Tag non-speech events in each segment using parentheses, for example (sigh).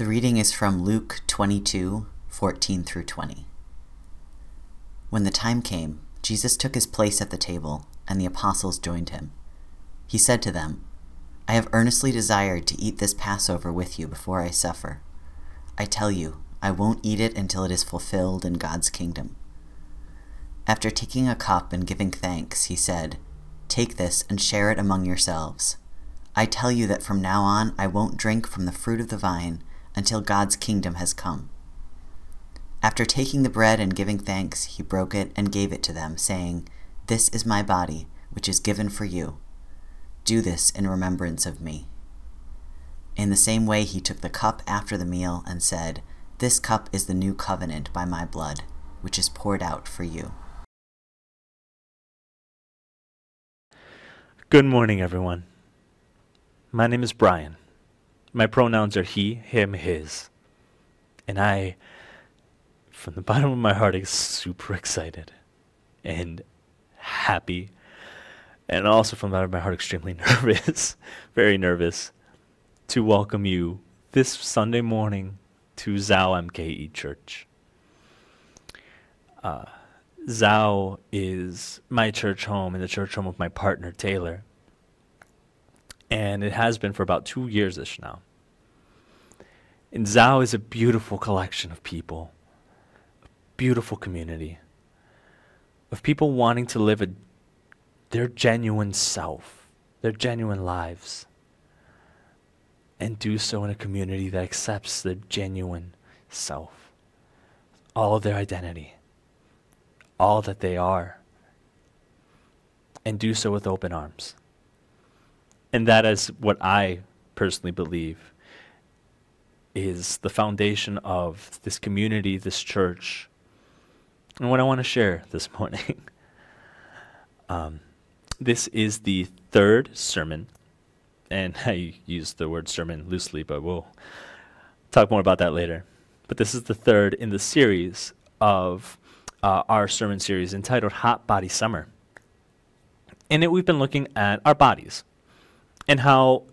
The reading is from Luke 22 14 through 20. When the time came, Jesus took his place at the table, and the apostles joined him. He said to them, I have earnestly desired to eat this Passover with you before I suffer. I tell you, I won't eat it until it is fulfilled in God's kingdom. After taking a cup and giving thanks, he said, Take this and share it among yourselves. I tell you that from now on I won't drink from the fruit of the vine until God's kingdom has come. After taking the bread and giving thanks, he broke it and gave it to them, saying, This is my body, which is given for you. Do this in remembrance of me. In the same way, he took the cup after the meal and said, This cup is the new covenant by my blood, which is poured out for you. Good morning, everyone. My name is Brian. My pronouns are he, him, his. And I, from the (laughs) bottom of my heart, is super excited and happy. And also from the bottom of my heart, extremely (laughs) nervous, very nervous to welcome you this Sunday morning to Zao MKE Church. Uh, Zao is my church home and the church home of my partner, Taylor and it has been for about two years ish now. And Zao is a beautiful collection of people, a beautiful community. Of people wanting to live a, their genuine self, their genuine lives, and do so in a community that accepts their genuine self, all of their identity, all that they are, and do so with open arms and that is what I personally believe is the foundation of this community, this church, and what I want to share this (laughs) morning. um, this is the third sermon, and (laughs) I use the word sermon loosely, but we'll talk more about that later. But this is the third in the series of uh, our sermon series entitled Hot Body Summer. In it, we've been looking at our bodies and how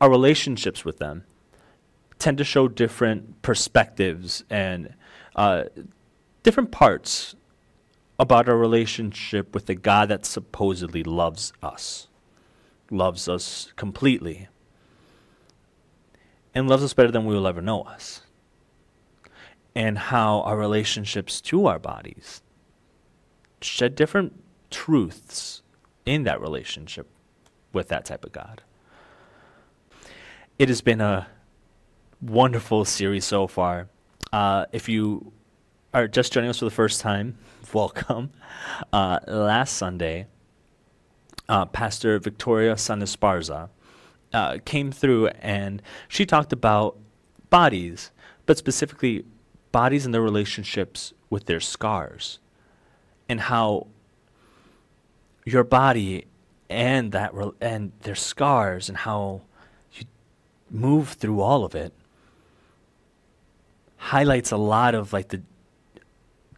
our relationships with them tend to show different perspectives and uh, different parts about our relationship with the God that supposedly loves us, loves us completely, and loves us better than we will ever know us. And how our relationships to our bodies shed different truths in that relationship with that type of God. It has been a wonderful series so far. Uh, if you are just joining us for the first time, (laughs) welcome. Uh, last Sunday, uh, Pastor Victoria Sanesparza uh, came through and she talked about bodies, but specifically bodies and their relationships with their scars, and how your body and that re- and their scars and how move through all of it highlights a lot of like the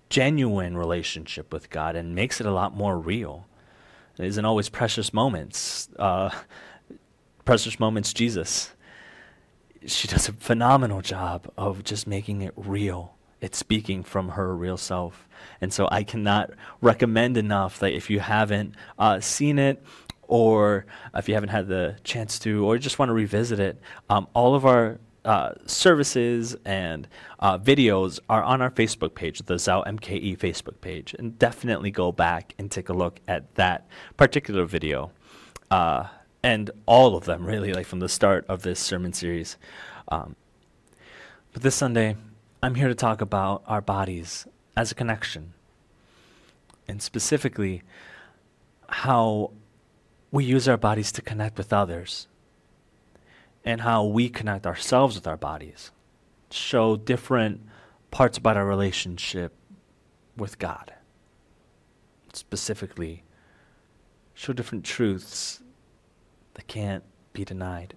genuine relationship with God and makes it a lot more real. It isn't always precious moments. Uh, precious moments, Jesus. She does a phenomenal job of just making it real. It's speaking from her real self. And so I cannot recommend enough that if you haven't uh, seen it or if you haven't had the chance to, or just want to revisit it, um, all of our uh, services and uh, videos are on our Facebook page, the Zao MKE Facebook page, and definitely go back and take a look at that particular video, uh, and all of them really, like from the start of this sermon series. Um, but this Sunday, I'm here to talk about our bodies as a connection, and specifically how we use our bodies to connect with others and how we connect ourselves with our bodies show different parts about our relationship with God. Specifically, show different truths that can't be denied,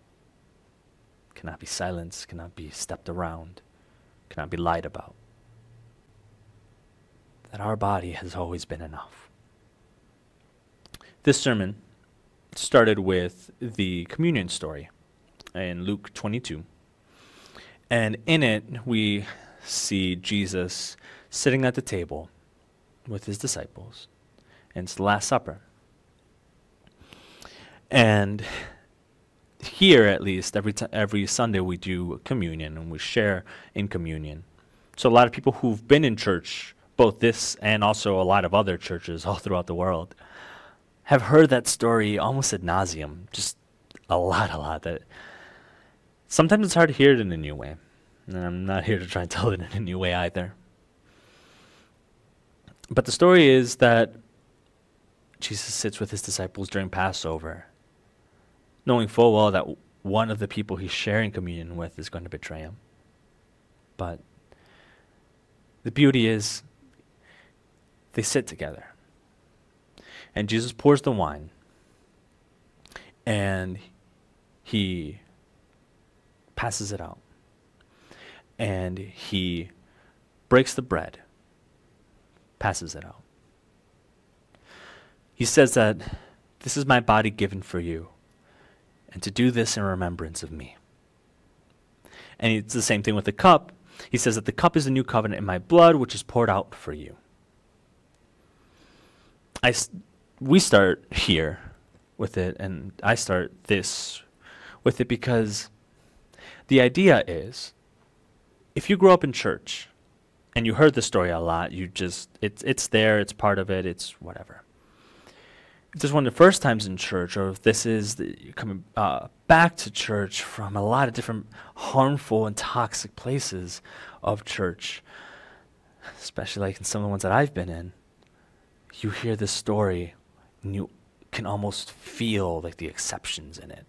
cannot be silenced, cannot be stepped around, cannot be lied about. That our body has always been enough. This sermon started with the communion story in Luke 22. And in it, we see Jesus sitting at the table with his disciples. And it's the Last Supper. And here, at least, every, t- every Sunday we do communion and we share in communion. So, a lot of people who've been in church, both this and also a lot of other churches (laughs) all throughout the world, have heard that story almost ad nauseum, just a lot, a lot. That sometimes it's hard to hear it in a new way, and I'm not here to try and tell it in a new way either. But the story is that Jesus sits with his disciples during Passover, knowing full well that one of the people he's sharing communion with is going to betray him. But the beauty is, they sit together. And Jesus pours the wine, and he passes it out. And he breaks the bread, passes it out. He says that this is my body given for you, and to do this in remembrance of me. And it's the same thing with the cup. He says that the cup is the new covenant in my blood, which is poured out for you. I, we start here with it, and I start this with it because the idea is if you grow up in church and you heard the story a lot, you just, it's, it's there, it's part of it, it's whatever. If this is one of the first times in church, or if this is the, coming uh, back to church from a lot of different harmful and toxic places of church, especially like in some of the ones that I've been in, you hear this story and you can almost feel like the exceptions in it.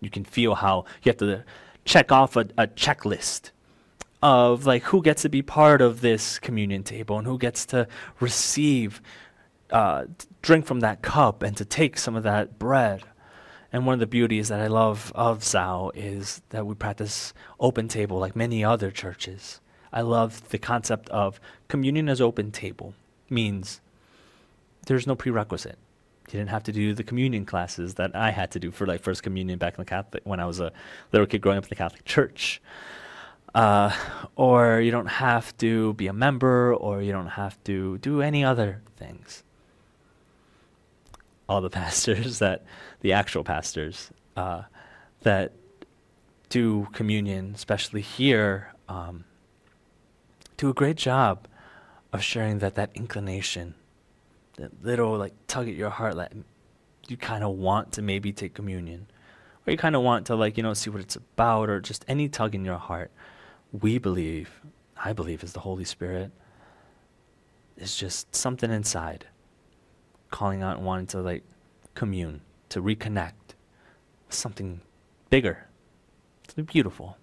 You can feel how you have to check off a, a checklist of like who gets to be part of this communion table and who gets to receive uh, drink from that cup and to take some of that bread. And one of the beauties that I love of Zao is that we practice open table like many other churches. I love the concept of communion as open table means there's no prerequisite. You didn't have to do the communion classes that I had to do for like first communion back in the Catholic when I was a little kid growing up in the Catholic Church. Uh, or you don't have to be a member, or you don't have to do any other things. All the (laughs) pastors that, the actual pastors uh, that do communion, especially here, um, do a great job of sharing that that inclination that little like tug at your heart like you kind of want to maybe take communion. Or you kind of want to like you know see what it's about or just any tug in your heart. We believe i believe is the holy spirit. Is just something inside. Calling out and wanting to like commune to reconnect. With something bigger. Something beautiful.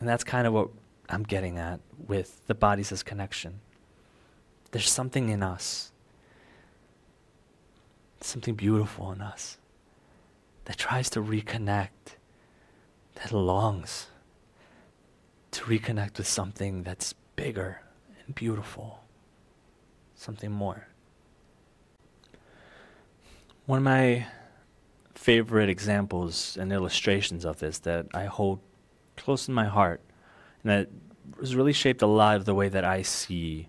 And that's kind of what i'm getting at with the bodies as connection there's something in us, something beautiful in us that tries to reconnect, that longs to reconnect with something that's bigger and beautiful, something more. One of my favorite examples and illustrations of this that I hold close in my heart and that has really shaped a lot of the way that I see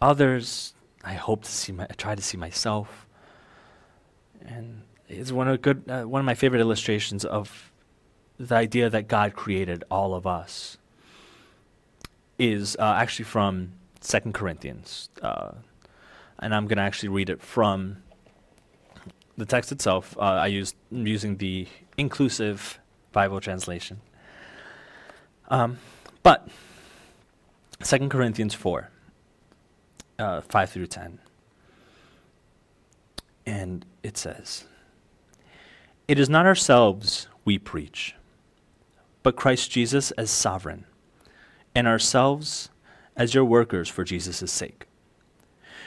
others. I hope to see my, I try to see myself. And it's one of good, uh, one of my favorite illustrations of the idea that God created all of us. Is uh, actually from Second Corinthians, uh, and I'm going to actually read it from the text itself. Uh, I used I'm using the inclusive Bible translation. Um, but Second Corinthians four uh, 5 through 10. And it says, It is not ourselves we preach, but Christ Jesus as sovereign, and ourselves as your workers for Jesus' sake.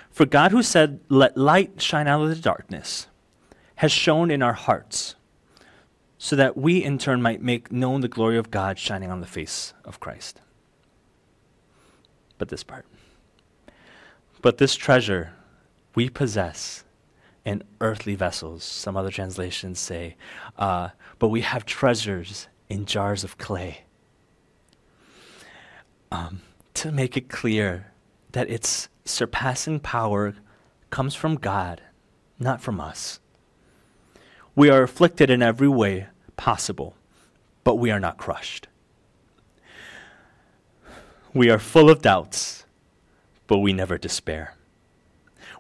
For God, who said, Let light shine out of the darkness, has shone in our hearts, so that we in turn might make known the glory of God shining on the face of Christ. But this part. But this treasure we possess in earthly vessels. Some other translations say, uh, but we have treasures in jars of clay. Um, to make it clear that its surpassing power comes from God, not from us. We are afflicted in every way possible, but we are not crushed. We are full of doubts, but we never despair.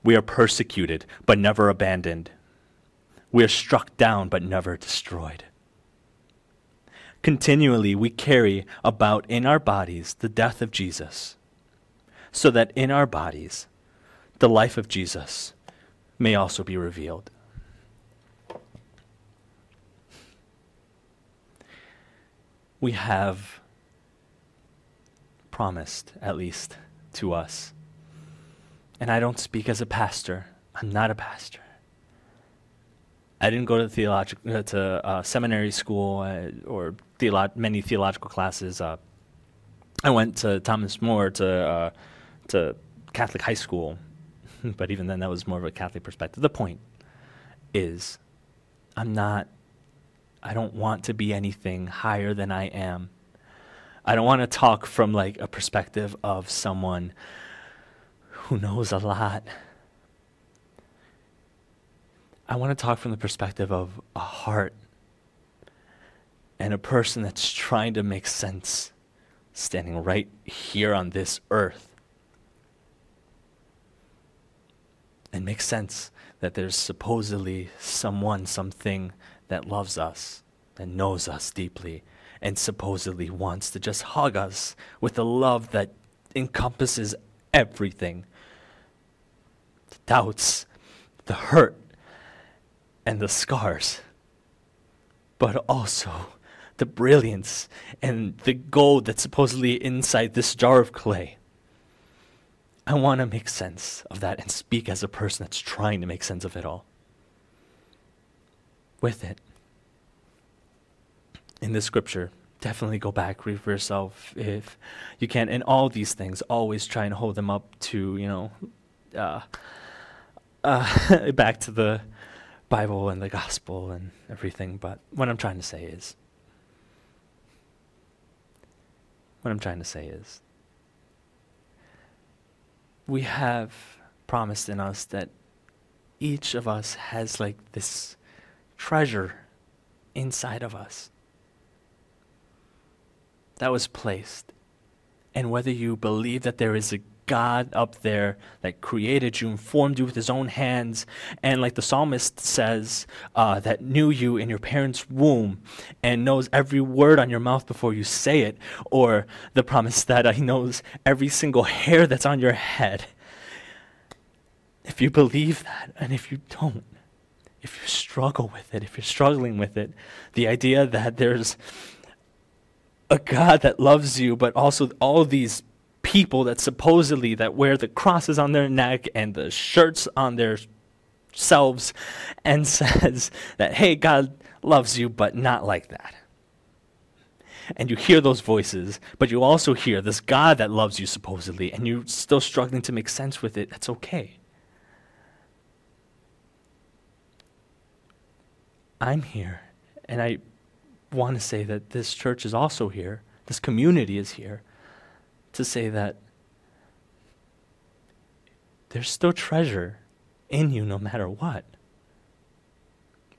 We are persecuted, but never abandoned. We are struck down, but never destroyed. Continually, we carry about in our bodies the death of Jesus, so that in our bodies the life of Jesus may also be revealed. We have promised, at least to us. And I don't speak as a pastor. I'm not a pastor. I didn't go to theologic uh, to uh, seminary school uh, or theolo- many theological classes. Uh, I went to Thomas More to uh, to Catholic high school, (laughs) but even then, that was more of a Catholic perspective. The point is, I'm not. I don't want to be anything higher than I am. I don't want to talk from like a perspective of someone who knows a lot I want to talk from the perspective of a heart and a person that's trying to make sense standing right here on this earth. And make sense that there's supposedly someone, something that loves us, and knows us deeply, and supposedly wants to just hug us with a love that encompasses everything doubts, the hurt, and the scars, but also the brilliance and the gold that's supposedly inside this jar of clay. I want to make sense of that and speak as a person that's trying to make sense of it all. With it, in the scripture, definitely go back, read for yourself if you can. And all these things, always try and hold them up to, you know, uh, uh, (laughs) back to the Bible and the gospel and everything, but what I'm trying to say is, what I'm trying to say is, we have promised in us that each of us has like this treasure inside of us that was placed. And whether you believe that there is a God up there that created you and formed you with his own hands. And like the psalmist says, uh, that knew you in your parents' womb and knows every word on your mouth before you say it. Or the promise that he knows every single hair that's on your head. If you believe that, and if you don't, if you struggle with it, if you're struggling with it, the idea that there's a God that loves you, but also all these people that supposedly that wear the crosses on their neck and the shirts on their selves and (laughs) says that hey god loves you but not like that. And you hear those voices but you also hear this god that loves you supposedly and you're still struggling to make sense with it. That's okay. I'm here and i want to say that this church is also here. This community is here to say that there's still treasure in you no matter what.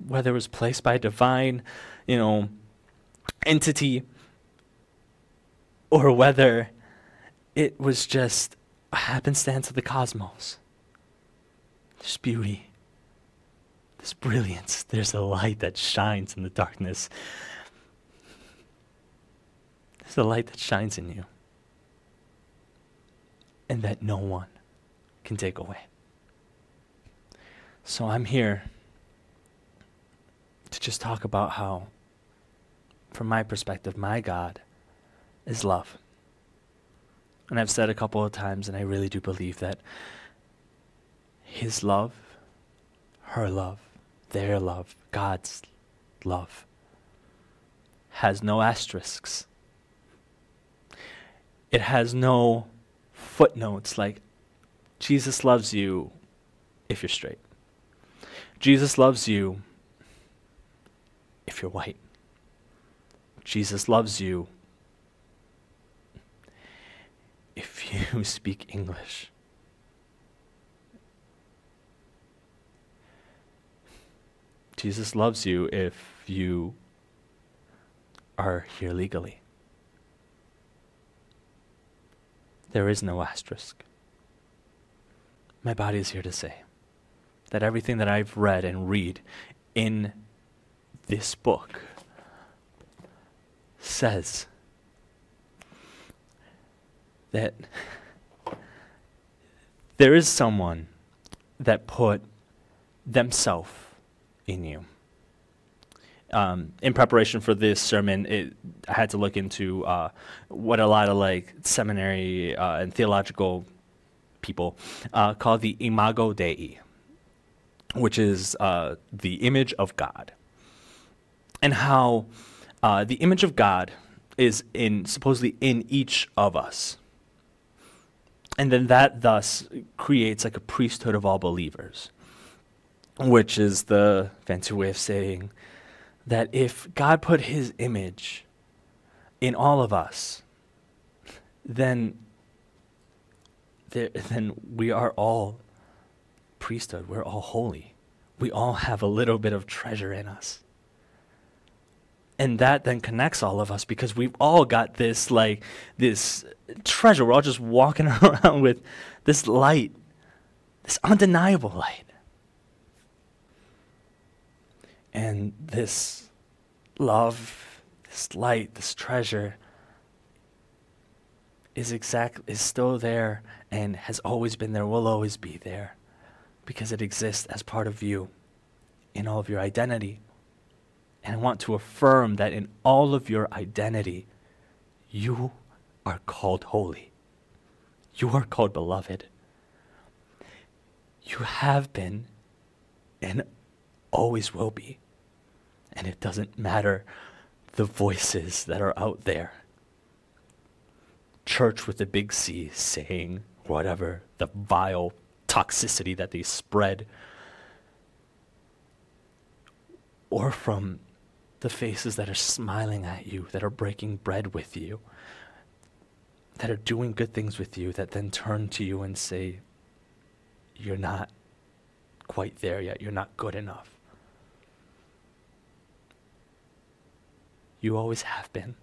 Whether it was placed by a divine, you know, entity, or whether it was just a happenstance of the cosmos. There's beauty. There's brilliance. There's a light that shines in the darkness. There's a light that shines in you and that no one can take away. So I'm here to just talk about how, from my perspective, my God is love. And I've said a couple of times, and I really do believe that His love, her love, their love, God's love, has no asterisks. It has no footnotes like Jesus loves you if you're straight. Jesus loves you if you're white. Jesus loves you if you (laughs) speak English. Jesus loves you if you are here legally. There is no asterisk. My body is here to say that everything that I've read and read in this book says that there is someone that put themselves in you. Um, in preparation for this sermon, it, I had to look into uh, what a lot of like seminary uh, and theological people uh, call the imago Dei, which is uh, the image of God, and how uh, the image of God is in supposedly in each of us, and then that thus creates like a priesthood of all believers which is the fancy way of saying that if God put his image in all of us, then, there, then we are all priesthood. We're all holy. We all have a little bit of treasure in us. And that then connects all of us because we've all got this like this treasure. We're all just walking (laughs) around with this light, this undeniable light. And this love, this light, this treasure is exact is still there and has always been there, will always be there because it exists as part of you in all of your identity. And I want to affirm that in all of your identity, you are called holy. You are called beloved. You have been and always will be. And it doesn't matter the voices that are out there. Church with a big C saying whatever, the vile toxicity that they spread. Or from the faces that are smiling at you, that are breaking bread with you, that are doing good things with you, that then turn to you and say, You're not quite there yet. You're not good enough. You always have been.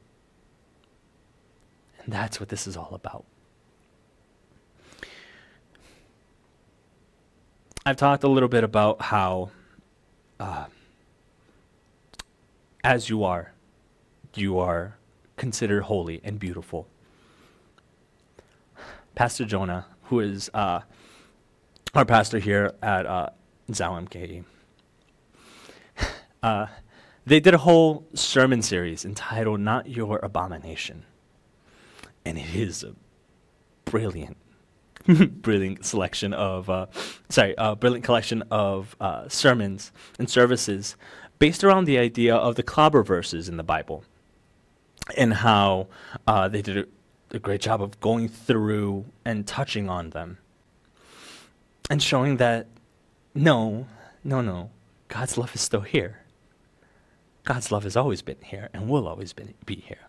And that's what this is all about. I've talked a little bit about how, uh, as you are, you are considered holy and beautiful. Pastor Jonah, who is uh, our pastor here at uh, (laughs) uh, they did a whole sermon series entitled Not Your Abomination. And it is a brilliant, (laughs) brilliant selection of, uh, sorry, a brilliant collection of uh, sermons and services based around the idea of the clobber verses in the Bible and how uh, they did a, a great job of going through and touching on them and showing that no, no, no, God's love is still here. God's love has always been here and will always be, here.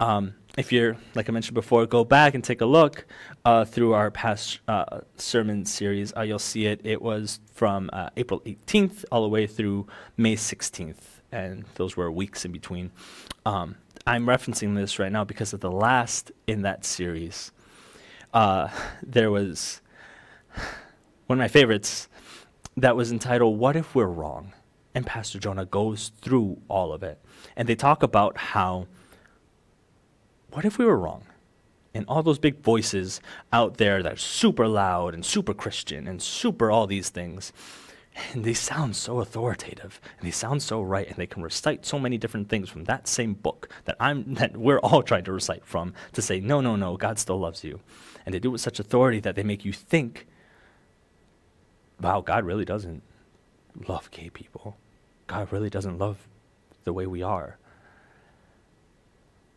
Um, if you're, like I mentioned before, go back and take a look uh, through our past uh, sermon series. Uh, you'll see it. It was from uh, April 18th all the way through May 16th, and those were weeks in between. Um, I'm referencing this right now because of the last in that series. Uh, there was one of my favorites that was entitled, What If We're Wrong? And Pastor Jonah goes through all of it. And they talk about how, what if we were wrong? And all those big voices out there that are super loud and super Christian and super all these things. And they sound so authoritative and they sound so right and they can recite so many different things from that same book that I'm (laughs) that we're all trying to recite from to say, no, no, no, God still loves you. And they do it with such authority that they make you think, wow, God really doesn't love gay people. God really doesn't love the way we are.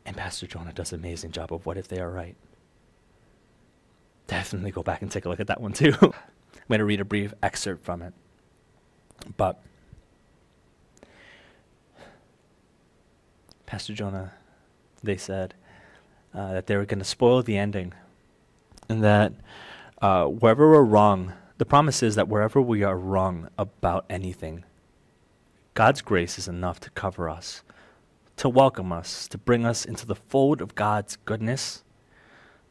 And Pastor Jonah does an amazing job of what if they are right. Definitely go back and take a look at that one too. (laughs) I'm going to read a brief excerpt from it. But Pastor Jonah, they said uh, that they were going to spoil the ending, and that uh, wherever we're wrong, the promise is that wherever we are wrong about anything, God's grace is enough to cover us, to welcome us, to bring us into the fold of God's goodness,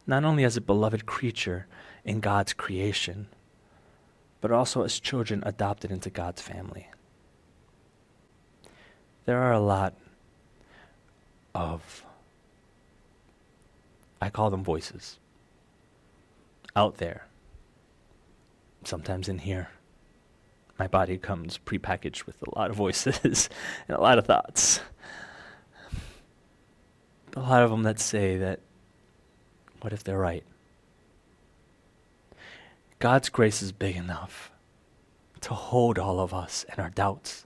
not only as a beloved creature in God's creation, but also as children adopted into God's family. There are a lot of, I call them voices, out there, sometimes in here. My body comes prepackaged with a lot of voices (laughs) and a lot of thoughts. A lot of them that say that, what if they're right? God's grace is big enough to hold all of us and our doubts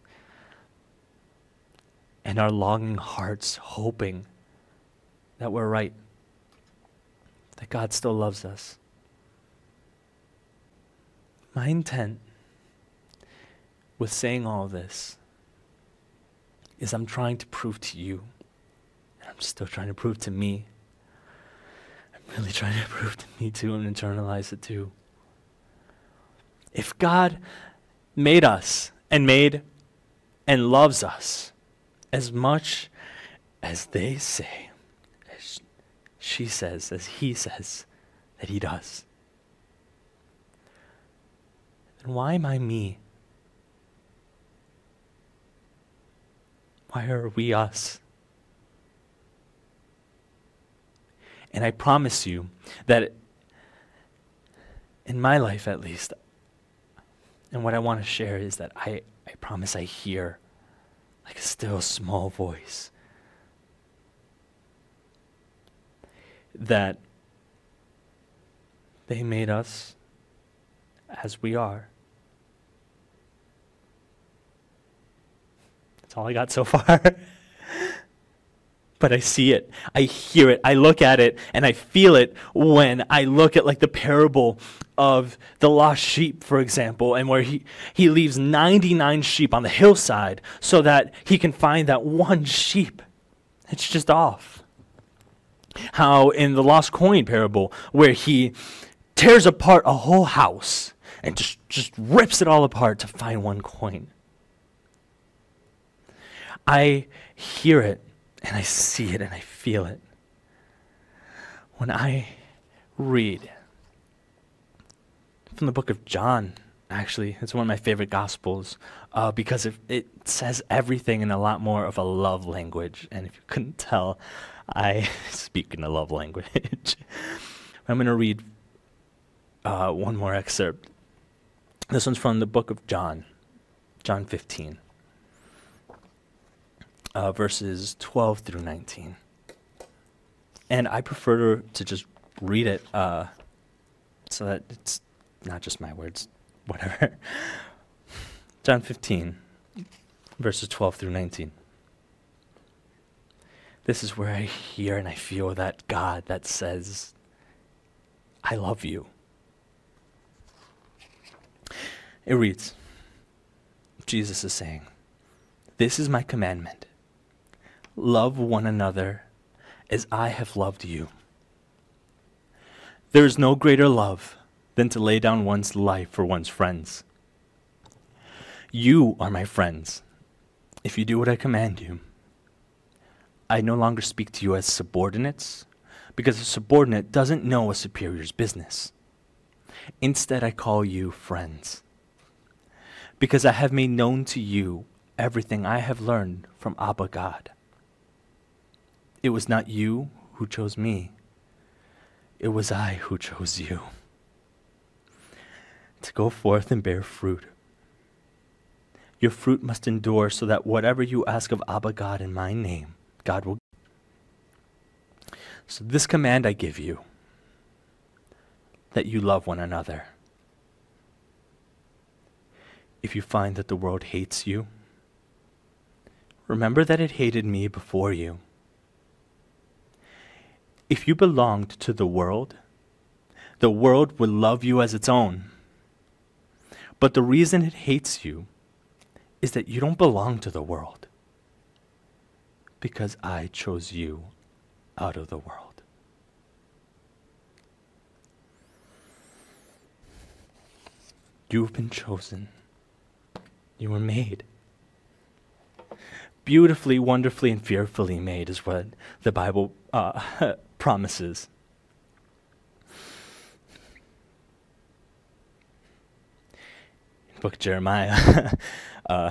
and our longing hearts, hoping that we're right, that God still loves us. My intent with saying all this is I'm trying to prove to you, and I'm still trying to prove to me. I'm really trying to prove to me too and internalize it too if God made us and made and loves us as much as they say, as she says, as he says that he does, then why am I me? Why are we us? And I promise you that in my life at least, and what I want to share is that I, I promise I hear like a still small voice that they made us as we are. That's all I got so (laughs) far. but I see it, I hear it, I look at it, and I feel it when I look at like the parable of the lost sheep, for example, and where he, he leaves 99 sheep on the hillside so that he can find that one sheep. It's just off. How in the lost coin parable, where he tears apart a whole house and just, just rips it all apart to find one coin. I hear it and I see it and I feel it. When I read from the book of John, actually, it's one of my favorite gospels uh, because it, it says everything in a lot more of a love language. And if you couldn't tell, I (laughs) speak in a love language. (laughs) I'm going to read uh, one more excerpt. This one's from the book of John, John 15 uh, verses 12 through 19. And I prefer to just read it uh, so that it's not just my words, (laughs) whatever. John 15, verses 12 through 19. This is where I hear and I feel that God that says, I love you. It reads Jesus is saying, This is my commandment Love one another as I have loved you. There is no greater love than to lay down one's life for one's friends. You are my friends if you do what I command you. I no longer speak to you as subordinates because a subordinate doesn't know a superior's business. Instead, I call you friends because I have made known to you everything I have learned from Abba God. It was not you who chose me, it was I who chose you. To go forth and bear fruit. Your fruit must endure so that whatever you ask of Abba God in my name, God will. So, this command I give you that you love one another. If you find that the world hates you, remember that it hated me before you. If you belonged to the world, the world would love you as its own. But the reason it hates you is that you don't belong to the world, because I chose you out of the world. You've been chosen. You were made. Beautifully, wonderfully, and fearfully made is what the Bible uh, (laughs) promises. Book of Jeremiah, (laughs) uh,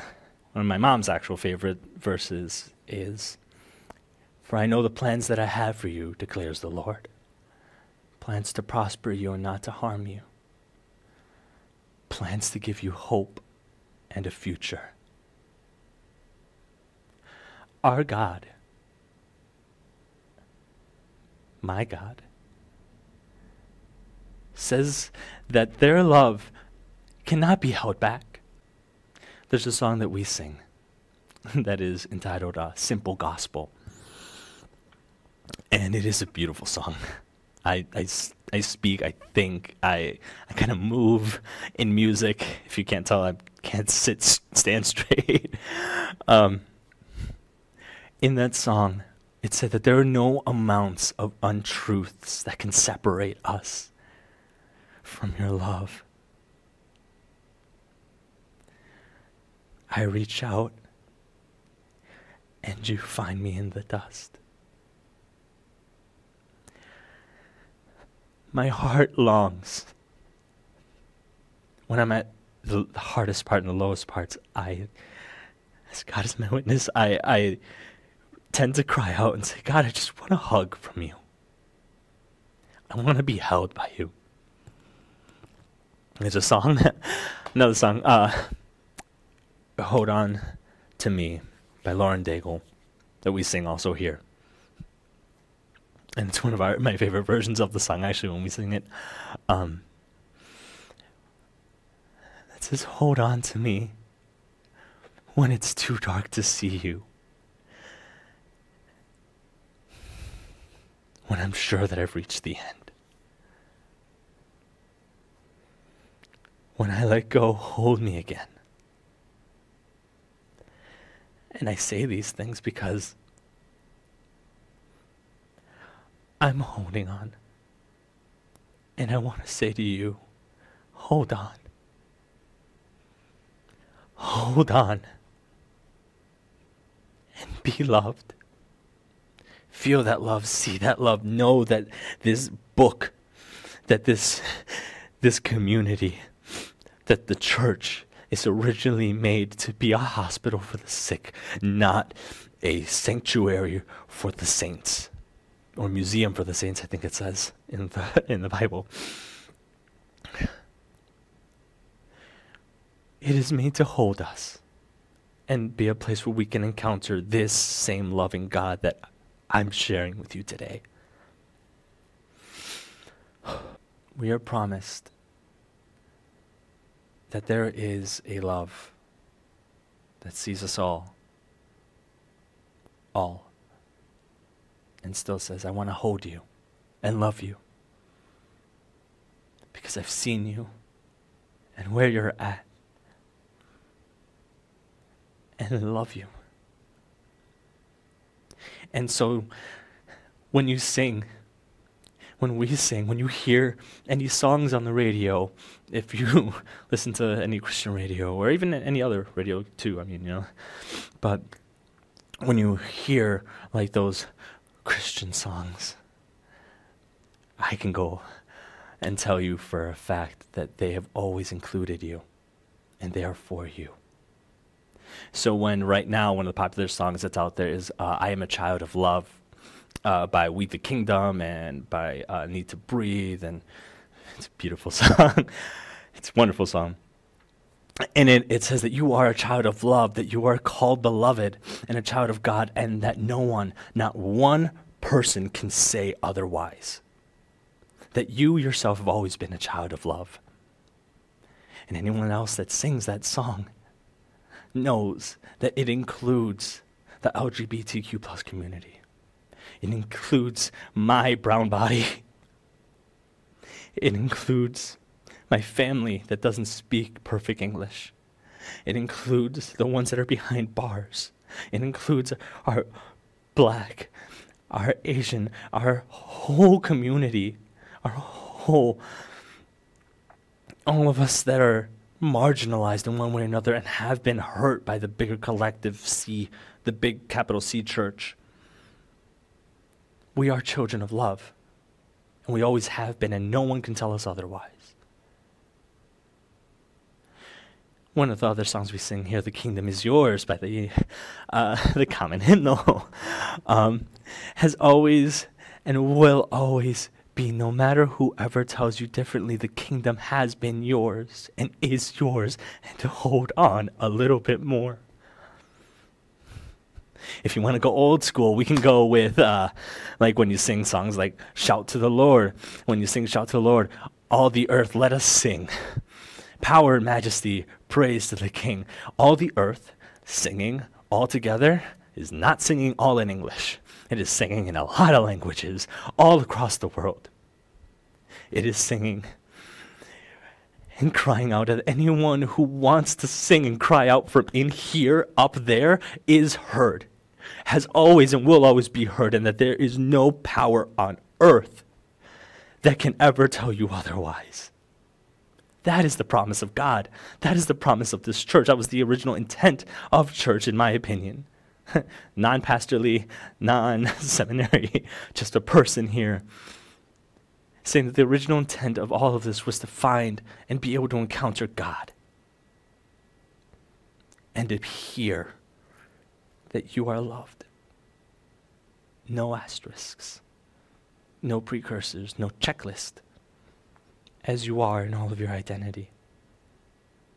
one of my mom's actual favorite verses is For I know the plans that I have for you, declares the Lord plans to prosper you and not to harm you, plans to give you hope and a future. Our God, my God, says that their love cannot be held back. There's a song that we sing (laughs) that is entitled uh, Simple Gospel. And it is a beautiful song. I, I, I speak, I think, I, I kind of move in music. If you can't tell, I can't sit, stand (laughs) straight. um, in that song, it said that there are no amounts of untruths that can separate us from your love. I reach out and you find me in the dust. My heart longs. When I'm at the hardest part and the lowest parts, I, as God is my witness, I, I tend to cry out and say, God, I just want a hug from you. I want to be held by you. There's a song, (laughs) another song, uh, Hold On to Me by Lauren Daigle that we sing also here. And it's one of our my favorite versions of the song actually when we sing it. Um, it says, Hold on to me when it's too dark to see you. When I'm sure that I've reached the end. When I let go, hold me again. And I say these things because I'm holding on. And I want to say to you, hold on. Hold on. And be loved. Feel that love, see that love, know that this book, that this, this community, that the church is originally made to be a hospital for the sick, not a sanctuary for the saints or museum for the saints, I think it says in the (laughs) in the Bible. It is made to hold us and be a place where we can encounter this same loving God that I'm sharing with you today. We are promised that there is a love that sees us all. All. And still says, I want to hold you and love you. Because I've seen you and where you're at. And I love you. And so when you sing, when we sing, when you hear any songs on the radio, if you (laughs) listen to any Christian radio or even any other radio too, I mean, you know, but when you hear like those Christian songs, I can go and tell you for a fact that they have always included you and they are for you. So when right now one of the popular songs that's out there is uh, "I Am a Child of Love" uh, by We the Kingdom and by uh, NEEDTOBREATHE, and it's a beautiful (laughs) song. it's a wonderful song. And it, it says that you are a child of love, that you are called beloved and a child of God, and that no one, not one person, can say otherwise. That you yourself have always been a child of love. And anyone else that sings that song knows that it includes the LGBTQ plus community. It includes my brown body. It includes my family that doesn't speak perfect English. It includes the ones that are behind bars. It includes our black, our Asian, our whole community, our whole, all of us that are marginalized in one way or another and have been hurt by the bigger collective C, the big capital C church. We are children of love, and we always have been, and no one can tell us otherwise. One of the other songs we sing here, "The Kingdom Is Yours" by the uh, (laughs) the Common Hymnal, (laughs) um, has always and will always no matter whoever tells you differently, the kingdom has been yours and is yours, and to hold on a little bit more. If you want to go old school, we can go with uh, like when you sing songs like Shout to the Lord. When you sing Shout to the Lord, all the earth, let us sing. Power and majesty, praise to the King. All the earth singing all together is not singing all in English. It is singing in a lot of languages all across the world. It is singing and crying out at anyone who wants to sing and cry out from in here up there is heard, has always and will always be heard, and that there is no power on earth that can ever tell you otherwise. That is the promise of God. That is the promise of this church. That was the original intent of church, in my opinion. (laughs) non pastorly, non seminary, (laughs) just a person here. Saying that the original intent of all of this was to find and be able to encounter God. And to hear that you are loved. No asterisks, no precursors, no checklist. As you are in all of your identity,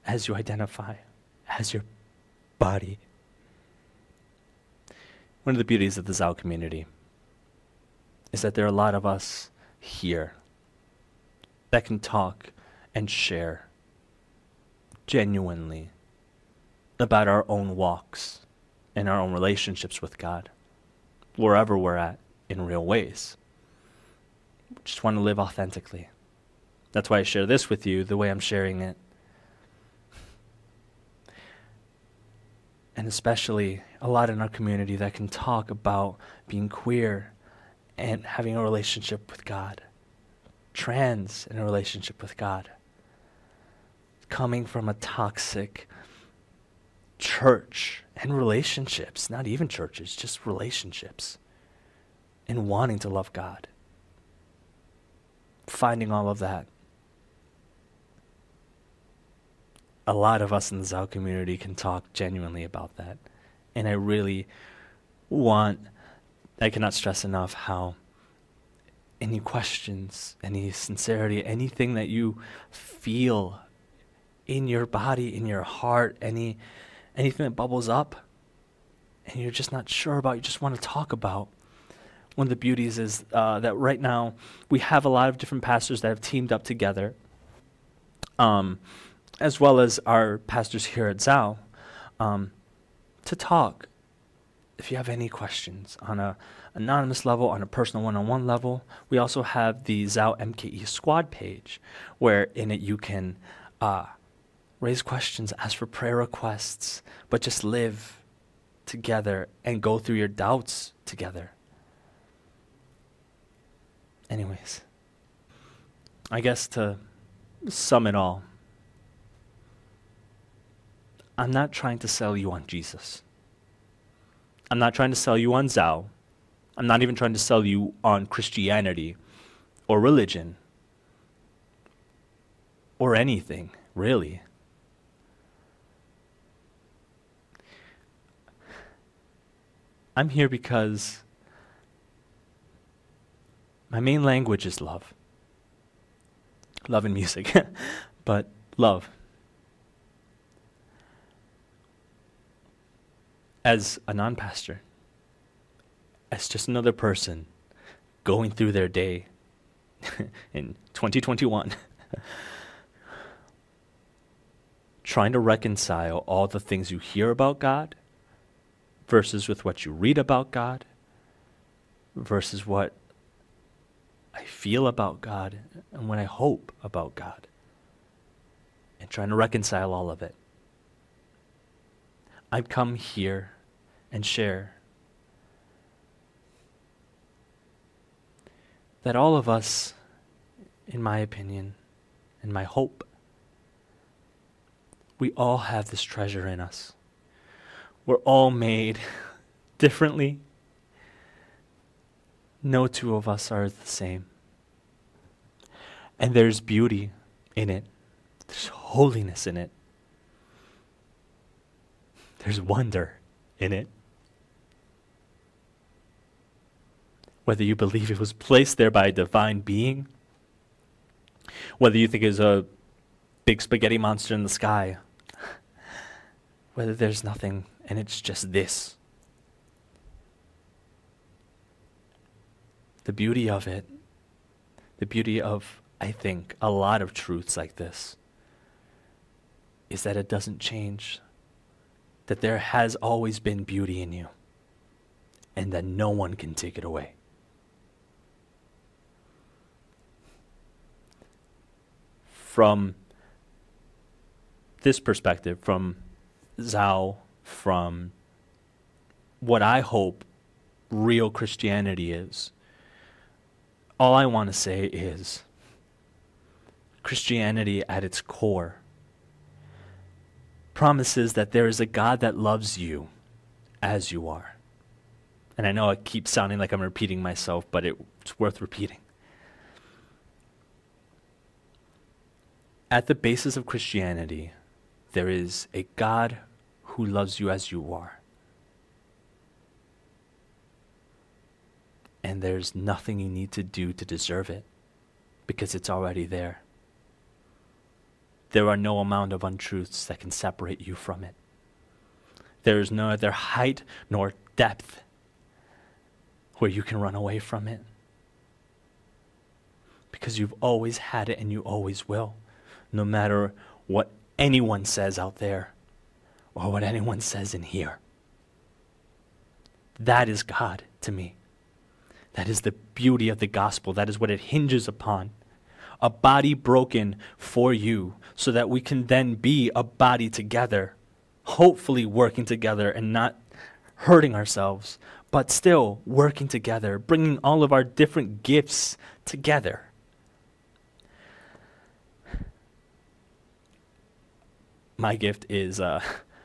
as you identify, as your body one of the beauties of the Zao community is that there are a lot of us here that can talk and share genuinely about our own walks and our own relationships with God, wherever we're at in real ways. Just want to live authentically. That's why I share this with you the way I'm sharing it. and especially a lot in our community that can talk about being queer and having a relationship with God, trans in a relationship with God, coming from a toxic church and relationships, not even churches, just relationships, and wanting to love God. Finding all of that a lot of us in the Zao community can talk genuinely about that. And I really want, I cannot stress enough how any questions, any sincerity, anything that you feel in your body, in your heart, any anything that bubbles up and you're just not sure about, you just want to talk about. One of the beauties is uh, that right now we have a lot of different pastors that have teamed up together. Um, as well as our pastors here at Zao, um, to talk. If you have any questions on a anonymous level, on a personal one-on-one level, we also have the Zao MKE Squad page, where in it you can uh, raise questions, ask for prayer requests, but just live together and go through your doubts together. Anyways, I guess to sum it all. I'm not trying to sell you on Jesus. I'm not trying to sell you on Zao. I'm not even trying to sell you on Christianity or religion or anything, really. I'm here because my main language is love. Love and music, (laughs) but love. As a non pastor, as just another person going through their day (laughs) in 2021, (laughs) trying to reconcile all the things you hear about God versus with what you read about God versus what I feel about God and what I hope about God, and trying to reconcile all of it. I've come here and share that all of us, in my opinion, and my hope, we all have this treasure in us. We're all made (laughs) differently. No two of us are the same. And there's beauty in it, there's holiness in it, there's wonder in it. Whether you believe it was placed there by a divine being, whether you think it's a big spaghetti monster in the sky, (laughs) whether there's nothing and it's just this. The beauty of it, the beauty of, I think, a lot of truths like this, is that it doesn't change. That there has always been beauty in you, and that no one can take it away. From this perspective, from Zao, from what I hope real Christianity is, all I want to say is Christianity at its core promises that there is a God that loves you as you are. And I know it keeps sounding like I'm repeating myself, but it, it's worth repeating. At the basis of Christianity, there is a God who loves you as you are. And there's nothing you need to do to deserve it because it's already there. There are no amount of untruths that can separate you from it. There is no other height nor depth where you can run away from it. Because you've always had it and you always will, no matter what anyone says out there or what anyone says in here. That is God to me. That is the beauty of the gospel. That is what it hinges upon. A body broken for you so that we can then be a body together, hopefully working together and not hurting ourselves, but still working together, bringing all of our different gifts together. My gift is uh,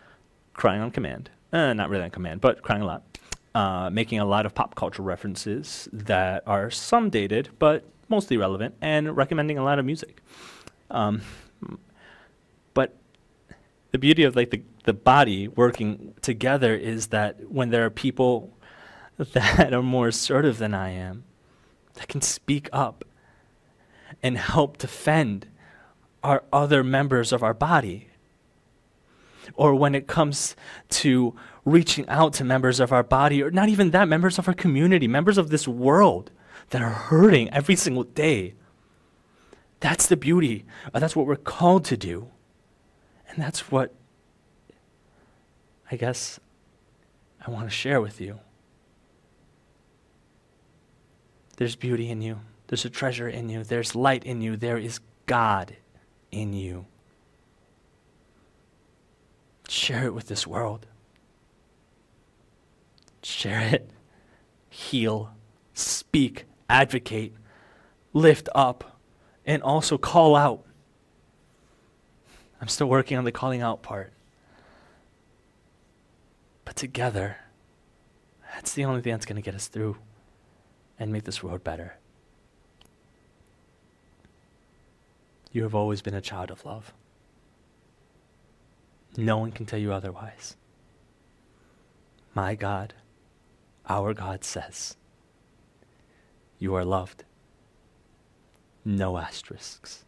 (laughs) crying on command. Uh, not really on command, but crying a lot. Uh, making a lot of pop culture references that are some dated, but mostly relevant, and recommending a lot of music. Um, but the beauty of like the, the body working together is that when there are people (laughs) that are more assertive than I am, that can speak up and help defend our other members of our body or when it comes to reaching out to members of our body, or not even that, members of our community, members of this world that are hurting every single day. That's the beauty. Uh, that's what we're called to do. And that's what I guess I want to share with you. There's beauty in you, there's a treasure in you, there's light in you, there is God in you. Share it with this world. Share it. Heal. Speak. Advocate. Lift up. And also call out. I'm still working on the calling out part. But together, that's the only thing that's going to get us through and make this world better. You have always been a child of love. No one can tell you otherwise. My God, our God says, You are loved. No asterisks.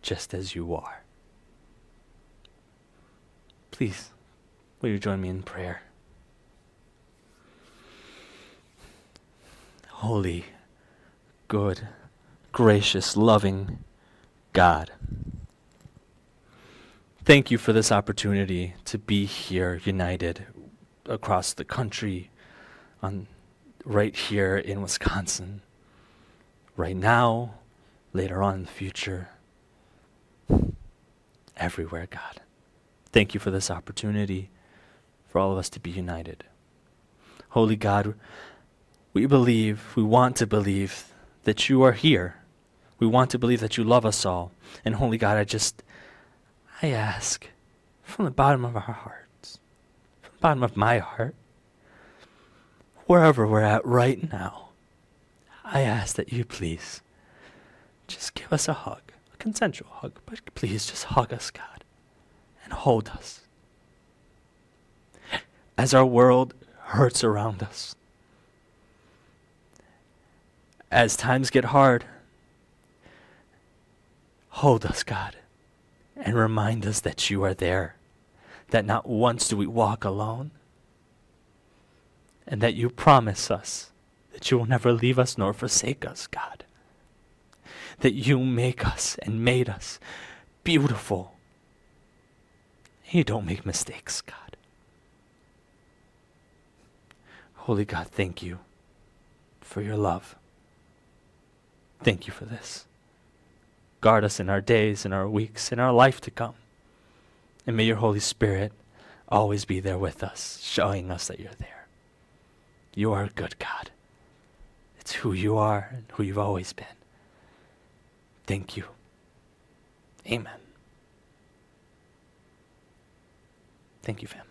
Just as you are. Please, will you join me in prayer? Holy, good, gracious, loving God. Thank you for this opportunity to be here united across the country, on, right here in Wisconsin, right now, later on in the future, everywhere, God. Thank you for this opportunity for all of us to be united. Holy God, We believe, we want to believe that you are here. We want to believe that you love us all. And Holy God, I just, I ask from the bottom of our hearts, from the bottom of my heart, wherever we're at right now, I ask that you please just give us a hug, a consensual hug, but please just hug us, God, and hold us. As our world hurts around us, as times get hard, hold us, God, and remind us that you are there, that not once do we walk alone, and that you promise us that you will never leave us nor forsake us, God. That you make us and made us beautiful. You don't make mistakes, God. Holy God, thank you for your love. Thank you for this. Guard us in our days, in our weeks, in our life to come. And may your Holy Spirit always be there with us, showing us that you're there. You are a good God. It's who you are and who you've always been. Thank you. Amen. Thank you, fam.